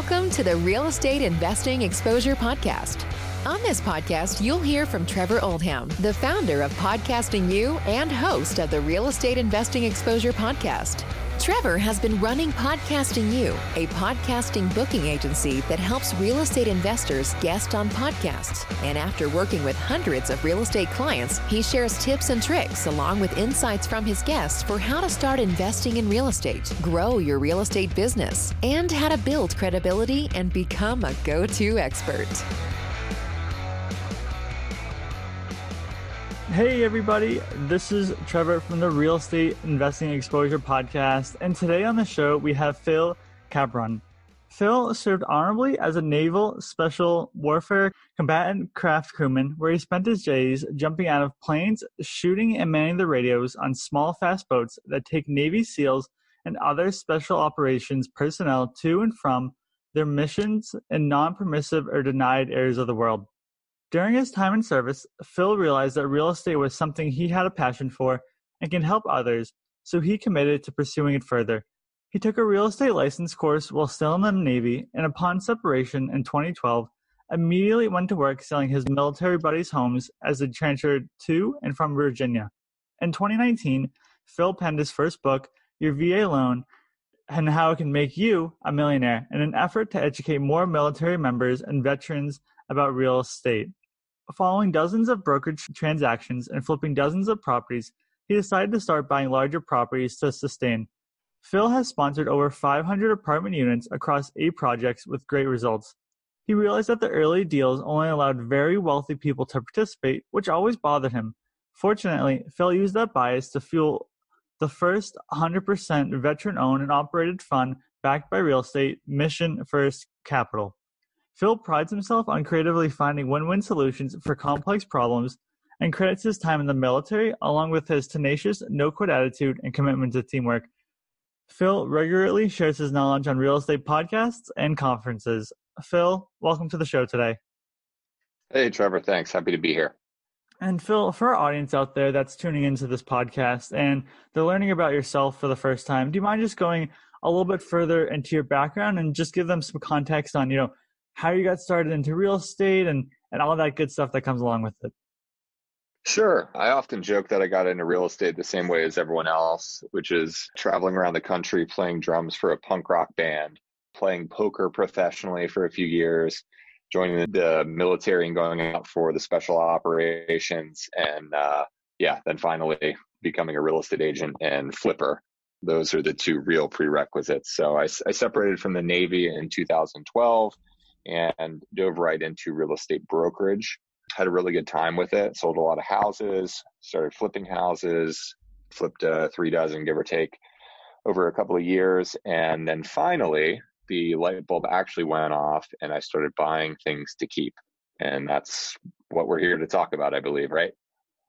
Welcome to the Real Estate Investing Exposure Podcast. On this podcast, you'll hear from Trevor Oldham, the founder of Podcasting You and host of the Real Estate Investing Exposure Podcast. Trevor has been running Podcasting You, a podcasting booking agency that helps real estate investors guest on podcasts. And after working with hundreds of real estate clients, he shares tips and tricks along with insights from his guests for how to start investing in real estate, grow your real estate business, and how to build credibility and become a go to expert. Hey, everybody. This is Trevor from the Real Estate Investing Exposure Podcast. And today on the show, we have Phil Capron. Phil served honorably as a naval special warfare combatant craft crewman, where he spent his days jumping out of planes, shooting and manning the radios on small, fast boats that take Navy SEALs and other special operations personnel to and from their missions in non permissive or denied areas of the world. During his time in service, Phil realized that real estate was something he had a passion for and can help others, so he committed to pursuing it further. He took a real estate license course while still in the Navy, and upon separation in 2012, immediately went to work selling his military buddies' homes as they transferred to and from Virginia. In 2019, Phil penned his first book, Your VA Loan, and How It Can Make You a Millionaire, in an effort to educate more military members and veterans about real estate. Following dozens of brokerage transactions and flipping dozens of properties, he decided to start buying larger properties to sustain. Phil has sponsored over 500 apartment units across eight projects with great results. He realized that the early deals only allowed very wealthy people to participate, which always bothered him. Fortunately, Phil used that bias to fuel the first 100% veteran owned and operated fund backed by real estate, Mission First Capital. Phil prides himself on creatively finding win-win solutions for complex problems and credits his time in the military along with his tenacious, no-quit attitude and commitment to teamwork. Phil regularly shares his knowledge on real estate podcasts and conferences. Phil, welcome to the show today. Hey, Trevor. Thanks. Happy to be here. And Phil, for our audience out there that's tuning into this podcast and they're learning about yourself for the first time, do you mind just going a little bit further into your background and just give them some context on, you know, how you got started into real estate and, and all that good stuff that comes along with it. Sure. I often joke that I got into real estate the same way as everyone else, which is traveling around the country playing drums for a punk rock band, playing poker professionally for a few years, joining the military and going out for the special operations, and uh, yeah, then finally becoming a real estate agent and flipper. Those are the two real prerequisites. So I, I separated from the Navy in 2012 and dove right into real estate brokerage. Had a really good time with it. Sold a lot of houses, started flipping houses, flipped uh, three dozen, give or take, over a couple of years. And then finally, the light bulb actually went off and I started buying things to keep. And that's what we're here to talk about, I believe, right?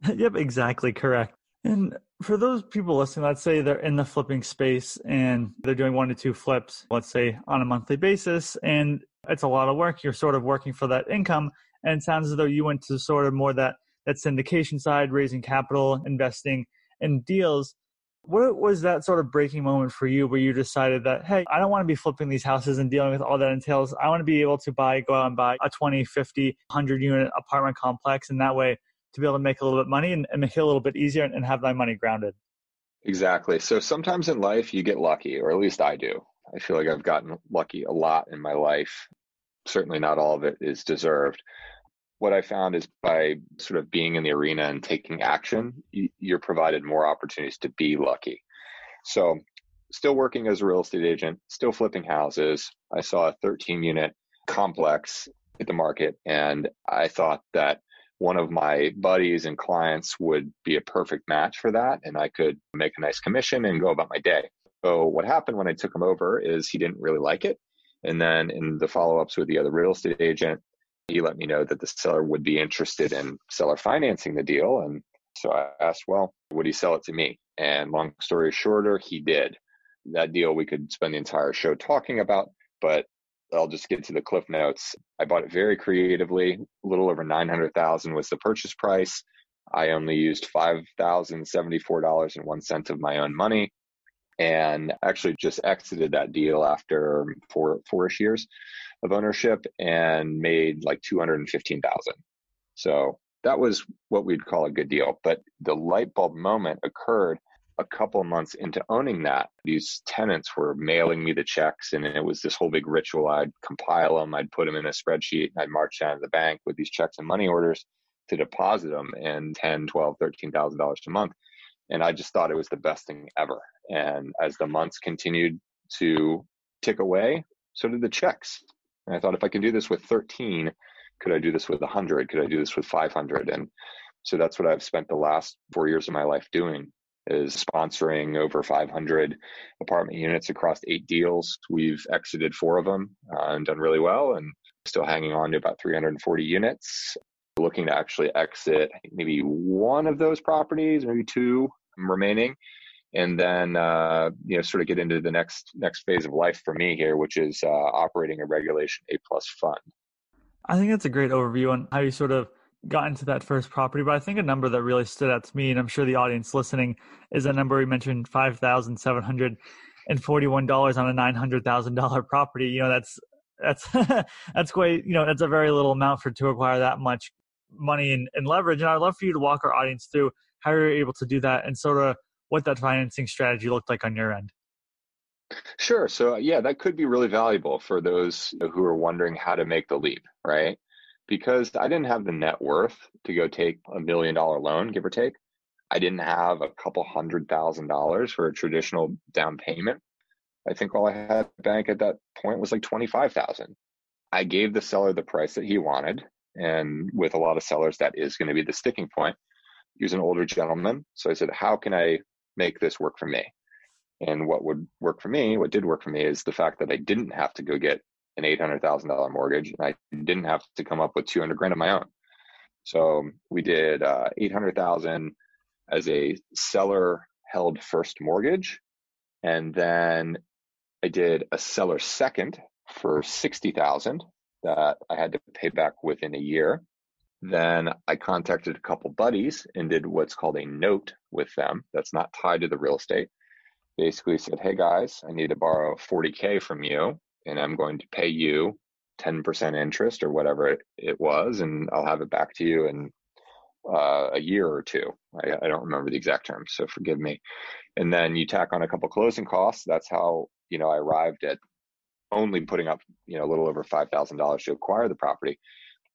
yep, exactly correct. And for those people listening, let's say they're in the flipping space and they're doing one to two flips, let's say on a monthly basis, and it's a lot of work. You're sort of working for that income. And it sounds as though you went to sort of more that, that syndication side, raising capital, investing in deals. What was that sort of breaking moment for you where you decided that, hey, I don't want to be flipping these houses and dealing with all that entails. I want to be able to buy, go out and buy a 20, 50, 100 unit apartment complex. And that way to be able to make a little bit money and, and make it a little bit easier and, and have my money grounded. Exactly. So sometimes in life you get lucky, or at least I do. I feel like I've gotten lucky a lot in my life. Certainly not all of it is deserved. What I found is by sort of being in the arena and taking action, you're provided more opportunities to be lucky. So, still working as a real estate agent, still flipping houses. I saw a 13 unit complex at the market, and I thought that one of my buddies and clients would be a perfect match for that, and I could make a nice commission and go about my day. So what happened when I took him over is he didn't really like it. And then in the follow ups with the other real estate agent, he let me know that the seller would be interested in seller financing the deal. And so I asked, well, would he sell it to me? And long story shorter, he did. That deal we could spend the entire show talking about, but I'll just get to the cliff notes. I bought it very creatively. A little over 900,000 was the purchase price. I only used $5,074.01 of my own money and actually just exited that deal after four four-ish years of ownership and made like 215,000. So that was what we'd call a good deal. But the light bulb moment occurred a couple months into owning that. These tenants were mailing me the checks, and it was this whole big ritual. I'd compile them, I'd put them in a spreadsheet, I'd march down to the bank with these checks and money orders to deposit them in 10, 12, 13,000 dollars a month. And I just thought it was the best thing ever. And as the months continued to tick away, so did the checks. And I thought if I can do this with 13, could I do this with 100? Could I do this with 500? And so that's what I've spent the last four years of my life doing is sponsoring over 500 apartment units across eight deals. We've exited four of them uh, and done really well and still hanging on to about 340 units. Looking to actually exit maybe one of those properties, maybe two remaining and then uh, you know sort of get into the next next phase of life for me here, which is uh, operating a Regulation A plus fund. I think that's a great overview on how you sort of got into that first property. But I think a number that really stood out to me, and I'm sure the audience listening, is a number we mentioned five thousand seven hundred and forty-one dollars on a nine hundred thousand dollar property. You know, that's that's that's quite you know that's a very little amount for to acquire that much money and, and leverage. And I'd love for you to walk our audience through how you're able to do that and sort of what that financing strategy looked like on your end. Sure. So, yeah, that could be really valuable for those who are wondering how to make the leap, right? Because I didn't have the net worth to go take a million dollar loan, give or take. I didn't have a couple hundred thousand dollars for a traditional down payment. I think all I had bank at that point was like 25,000. I gave the seller the price that he wanted. And with a lot of sellers, that is going to be the sticking point. He was an older gentleman. So I said, How can I make this work for me? And what would work for me, what did work for me is the fact that I didn't have to go get an $800,000 mortgage and I didn't have to come up with 200 grand of my own. So we did uh, 800,000 as a seller held first mortgage. And then I did a seller second for 60,000 that I had to pay back within a year. Then I contacted a couple buddies and did what's called a note with them that's not tied to the real estate basically said, Hey guys, I need to borrow 40K from you, and I'm going to pay you 10% interest or whatever it, it was, and I'll have it back to you in uh, a year or two. I, I, don't remember the exact terms, so forgive me. And then you tack on a couple closing costs. That's how you know I arrived at only putting up you know a little over five thousand dollars to acquire the property.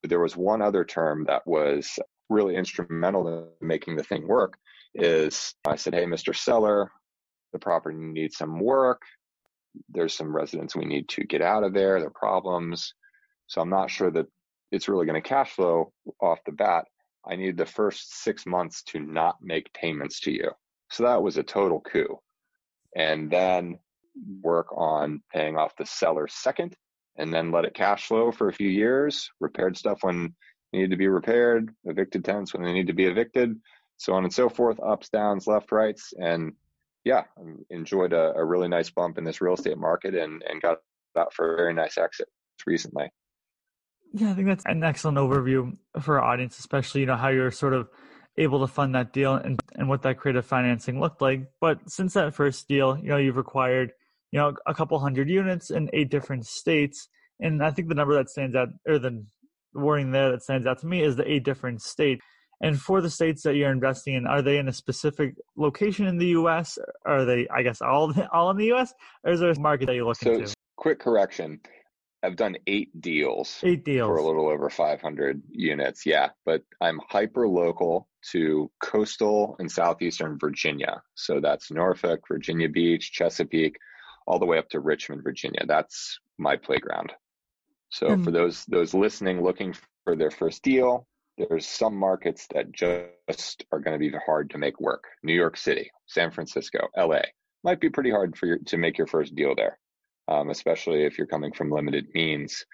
But there was one other term that was really instrumental in making the thing work. Is I said, "Hey, Mr. Seller, the property needs some work. There's some residents we need to get out of there, their problems. So I'm not sure that it's really going to cash flow off the bat. I need the first six months to not make payments to you. So that was a total coup. And then work on paying off the seller second and then let it cash flow for a few years, repaired stuff when needed to be repaired, evicted tenants when they need to be evicted, so on and so forth, ups, downs, left, rights. And yeah, um, enjoyed a, a, really nice bump in this real estate market and, and got out for a very nice exit recently. Yeah, I think that's an excellent overview for our audience, especially, you know, how you're sort of able to fund that deal and, and what that creative financing looked like. But since that first deal, you know, you've acquired, you know, a couple hundred units in eight different states. And I think the number that stands out, or the wording there that stands out to me is the eight different states. And for the states that you're investing in, are they in a specific location in the U.S.? Are they, I guess, all all in the U.S. Or is there a market that you're looking so, to? Quick correction: I've done eight deals. Eight deals for a little over 500 units. Yeah, but I'm hyper local to coastal and southeastern Virginia. So that's Norfolk, Virginia Beach, Chesapeake, all the way up to Richmond, Virginia. That's my playground. So mm. for those those listening looking for their first deal, there's some markets that just are going to be hard to make work. New York City, San Francisco, LA might be pretty hard for you to make your first deal there, um, especially if you're coming from limited means.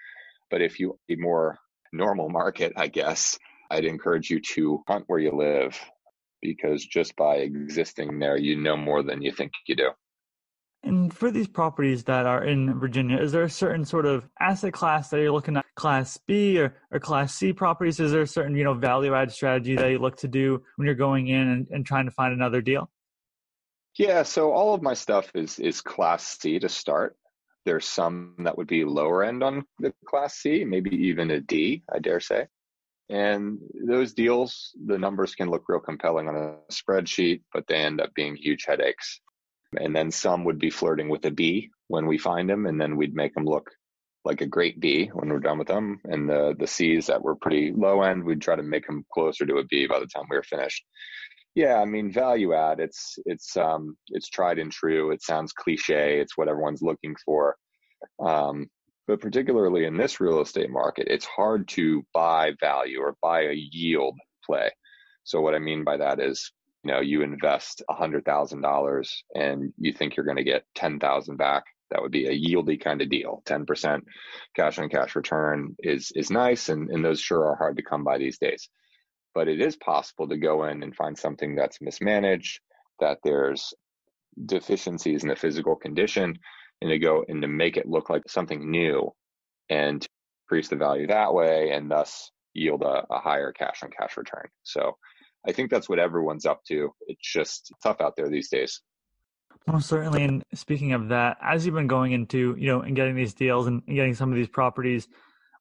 But if you a more normal market, I guess I'd encourage you to hunt where you live because just by existing there, you know more than you think you do. And for these properties that are in Virginia, is there a certain sort of asset class that you're looking at, Class B or, or Class C properties? Is there a certain you know value add strategy that you look to do when you're going in and, and trying to find another deal? Yeah, so all of my stuff is is class C to start. There's some that would be lower end on the class C, maybe even a D, I dare say. And those deals, the numbers can look real compelling on a spreadsheet, but they end up being huge headaches. And then some would be flirting with a B when we find them, and then we'd make them look like a great B when we're done with them. And the the C's that were pretty low end, we'd try to make them closer to a B by the time we were finished. Yeah, I mean value add. It's it's um it's tried and true. It sounds cliche. It's what everyone's looking for. Um, but particularly in this real estate market, it's hard to buy value or buy a yield play. So what I mean by that is, you know, you invest a hundred thousand dollars and you think you're going to get ten thousand back. That would be a yieldy kind of deal. Ten percent cash on cash return is is nice, and and those sure are hard to come by these days. But it is possible to go in and find something that's mismanaged, that there's deficiencies in the physical condition, and to go and to make it look like something new and increase the value that way and thus yield a, a higher cash on cash return. So I think that's what everyone's up to. It's just tough out there these days. Well, certainly. And speaking of that, as you've been going into, you know, and getting these deals and getting some of these properties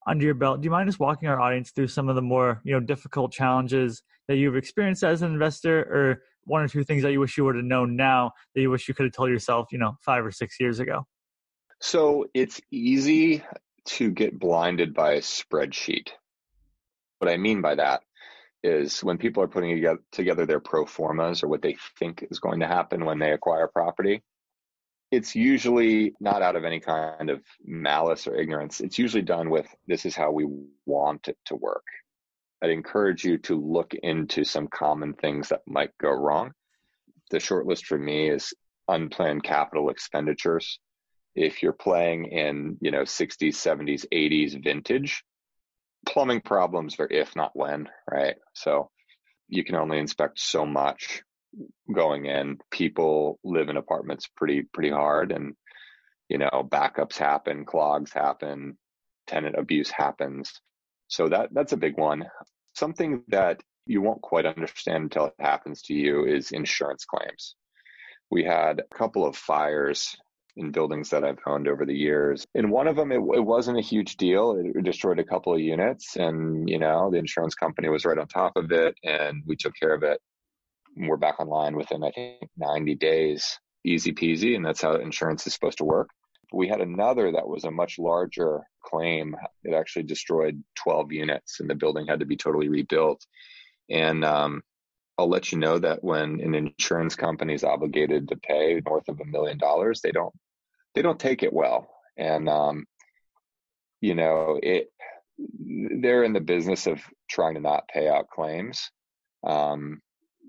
under your belt, do you mind just walking our audience through some of the more, you know, difficult challenges that you've experienced as an investor or one or two things that you wish you would have known now that you wish you could have told yourself, you know, five or six years ago? So it's easy to get blinded by a spreadsheet. What I mean by that is when people are putting together their pro formas or what they think is going to happen when they acquire property, it's usually not out of any kind of malice or ignorance. It's usually done with this is how we want it to work. I'd encourage you to look into some common things that might go wrong. The short list for me is unplanned capital expenditures if you're playing in you know 60s 70s 80s vintage plumbing problems are if not when right? So you can only inspect so much going in. People live in apartments pretty pretty hard and you know backups happen clogs happen tenant abuse happens. So that that's a big one. Something that you won't quite understand until it happens to you is insurance claims. We had a couple of fires in buildings that I've owned over the years. In one of them, it, it, wasn't a huge deal. It destroyed a couple of units, and you know the insurance company was right on top of it, and we took care of it. We're back online within I think 90 days, easy peasy, and that's how insurance is supposed to work. We had another that was a much larger claim. It actually destroyed 12 units, and the building had to be totally rebuilt. And um, I'll let you know that when an insurance company is obligated to pay north of a million dollars, they don't they don't take it well, and um, you know it. They're in the business of trying to not pay out claims, um,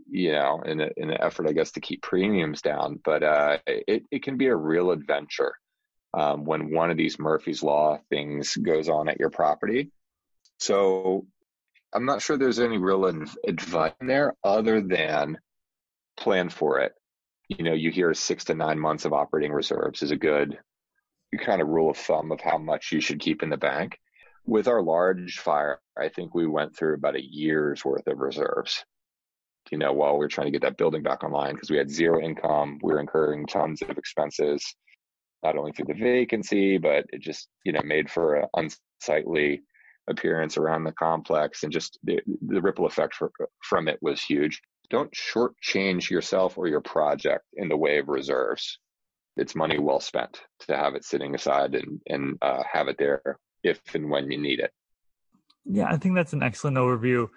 you know, in, a, in an effort, I guess, to keep premiums down. But uh, it it can be a real adventure um, when one of these Murphy's Law things goes on at your property. So I'm not sure there's any real advice there other than plan for it. You know, you hear six to nine months of operating reserves is a good kind of rule of thumb of how much you should keep in the bank. With our large fire, I think we went through about a year's worth of reserves. You know, while we were trying to get that building back online because we had zero income, we were incurring tons of expenses, not only through the vacancy, but it just, you know, made for an unsightly appearance around the complex and just the, the ripple effect for, from it was huge. Don't shortchange yourself or your project in the way of reserves. It's money well spent to have it sitting aside and, and uh, have it there if and when you need it. Yeah, I think that's an excellent overview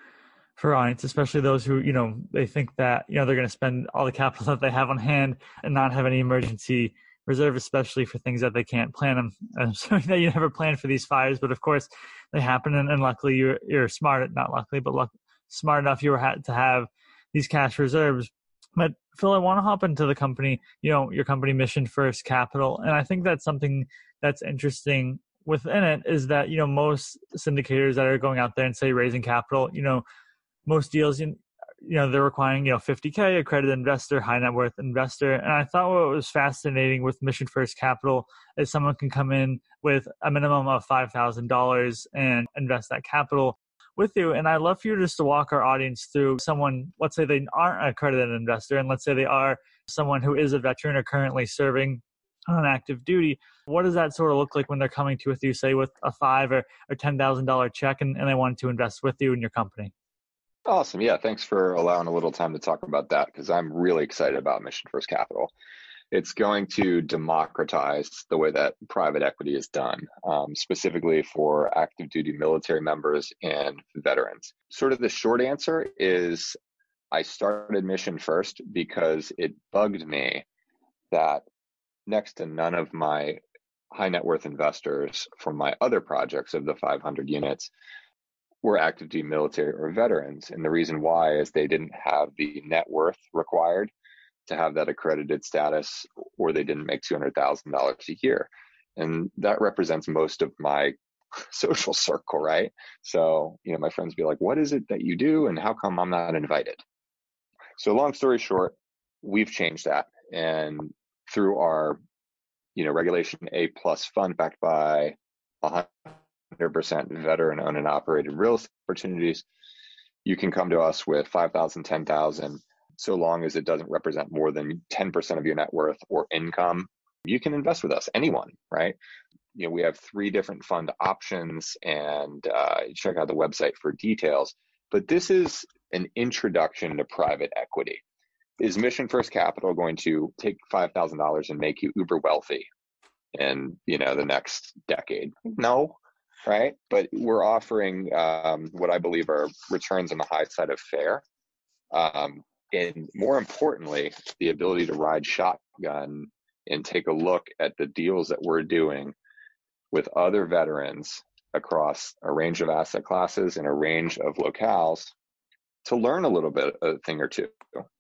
for audience, especially those who, you know, they think that, you know, they're going to spend all the capital that they have on hand and not have any emergency reserve, especially for things that they can't plan. I'm, I'm sorry that you never plan for these fires, but of course they happen. And, and luckily you're, you're smart, not luckily, but luck, smart enough you were had to have these cash reserves. But Phil, I want to hop into the company, you know, your company mission first capital. And I think that's something that's interesting within it is that, you know, most syndicators that are going out there and say raising capital, you know, most deals, you, you know they're requiring you know 50k accredited investor high net worth investor and i thought what was fascinating with mission first capital is someone can come in with a minimum of $5000 and invest that capital with you. And I'd love for you just to walk our audience through someone, let's say they aren't an accredited investor, and let's say they are someone who is a veteran or currently serving on active duty. What does that sort of look like when they're coming to with you, say with a five or, or ten thousand dollar check and, and they want to invest with you in your company? Awesome. Yeah. Thanks for allowing a little time to talk about that because I'm really excited about Mission First Capital. It's going to democratize the way that private equity is done, um, specifically for active duty military members and veterans. Sort of the short answer is I started Mission First because it bugged me that next to none of my high net worth investors from my other projects of the 500 units were active duty military or veterans. And the reason why is they didn't have the net worth required to have that accredited status or they didn't make $200,000 a year. And that represents most of my social circle, right? So, you know, my friends be like, what is it that you do and how come I'm not invited? So, long story short, we've changed that. And through our, you know, regulation A plus fund backed by 100% veteran owned and operated real estate opportunities, you can come to us with 5,000, 10,000, so long as it doesn't represent more than 10% of your net worth or income. You can invest with us, anyone, right? You know, we have three different fund options and uh, check out the website for details. But this is an introduction to private equity. Is Mission First Capital going to take $5,000 and make you uber wealthy in, you know, the next decade? No, right? But we're offering um, what I believe are returns on the high side of fair. Um, and more importantly, the ability to ride shotgun and take a look at the deals that we're doing with other veterans across a range of asset classes and a range of locales to learn a little bit, a thing or two.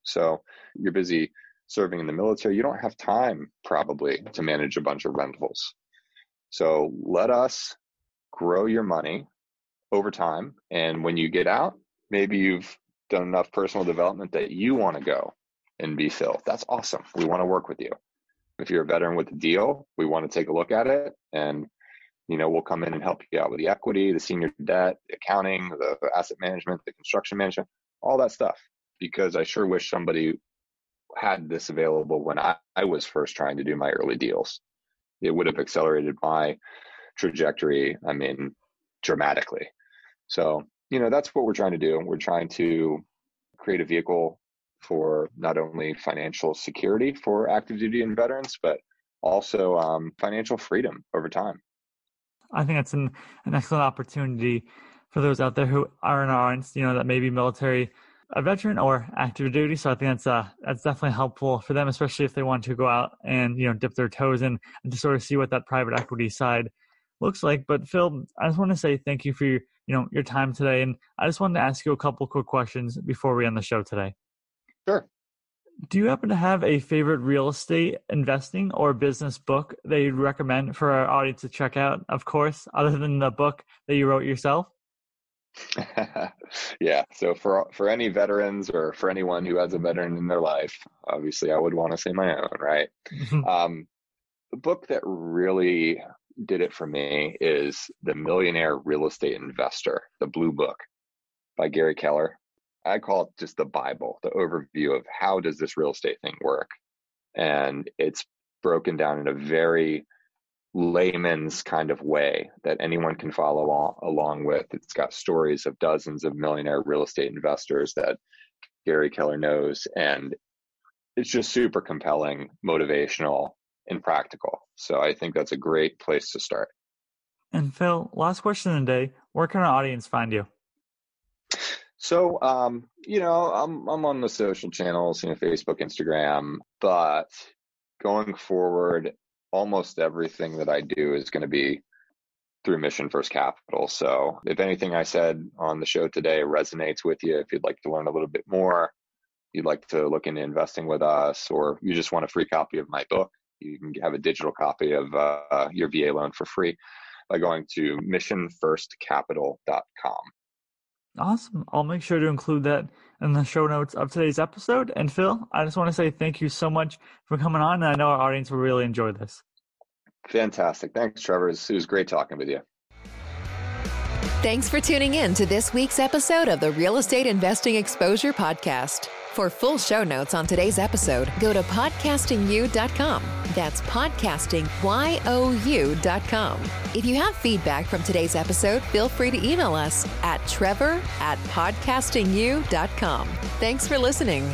So you're busy serving in the military, you don't have time probably to manage a bunch of rentals. So let us grow your money over time. And when you get out, maybe you've done enough personal development that you want to go and be Phil. That's awesome. We want to work with you. If you're a veteran with a deal, we want to take a look at it and you know, we'll come in and help you out with the equity, the senior debt, the accounting, the asset management, the construction management, all that stuff. Because I sure wish somebody had this available when I, I was first trying to do my early deals. It would have accelerated my trajectory, I mean, dramatically. So, you know, that's what we're trying to do. We're trying to create a vehicle for not only financial security for active duty and veterans, but also um, financial freedom over time. I think that's an, an excellent opportunity for those out there who are our audience, you know, that may be military, a veteran or active duty. So I think that's uh, that's definitely helpful for them, especially if they want to go out and you know dip their toes in and to sort of see what that private equity side looks like. But Phil, I just want to say thank you for your, you know, your time today. And I just wanted to ask you a couple quick questions before we end the show today. Sure. Do you happen to have a favorite real estate investing or business book that you'd recommend for our audience to check out? Of course, other than the book that you wrote yourself. yeah. So for for any veterans or for anyone who has a veteran in their life, obviously I would want to say my own, right? um, the book that really did it for me is The Millionaire Real Estate Investor, the Blue Book by Gary Keller. I call it just the Bible, the overview of how does this real estate thing work. And it's broken down in a very layman's kind of way that anyone can follow along, along with. It's got stories of dozens of millionaire real estate investors that Gary Keller knows. And it's just super compelling, motivational, and practical. So I think that's a great place to start. And Phil, last question of the day: Where can our audience find you? So, um, you know, I'm I'm on the social channels, you know, Facebook, Instagram, but going forward, almost everything that I do is going to be through Mission First Capital. So, if anything I said on the show today resonates with you, if you'd like to learn a little bit more, you'd like to look into investing with us, or you just want a free copy of my book, you can have a digital copy of uh, your VA loan for free by going to missionfirstcapital.com. Awesome. I'll make sure to include that in the show notes of today's episode. And Phil, I just want to say thank you so much for coming on. And I know our audience will really enjoy this. Fantastic. Thanks, Trevor. It was great talking with you. Thanks for tuning in to this week's episode of the Real Estate Investing Exposure Podcast. For full show notes on today's episode, go to podcastingyou.com. That's podcastingyou.com. If you have feedback from today's episode, feel free to email us at trevor at podcastingyou.com. Thanks for listening.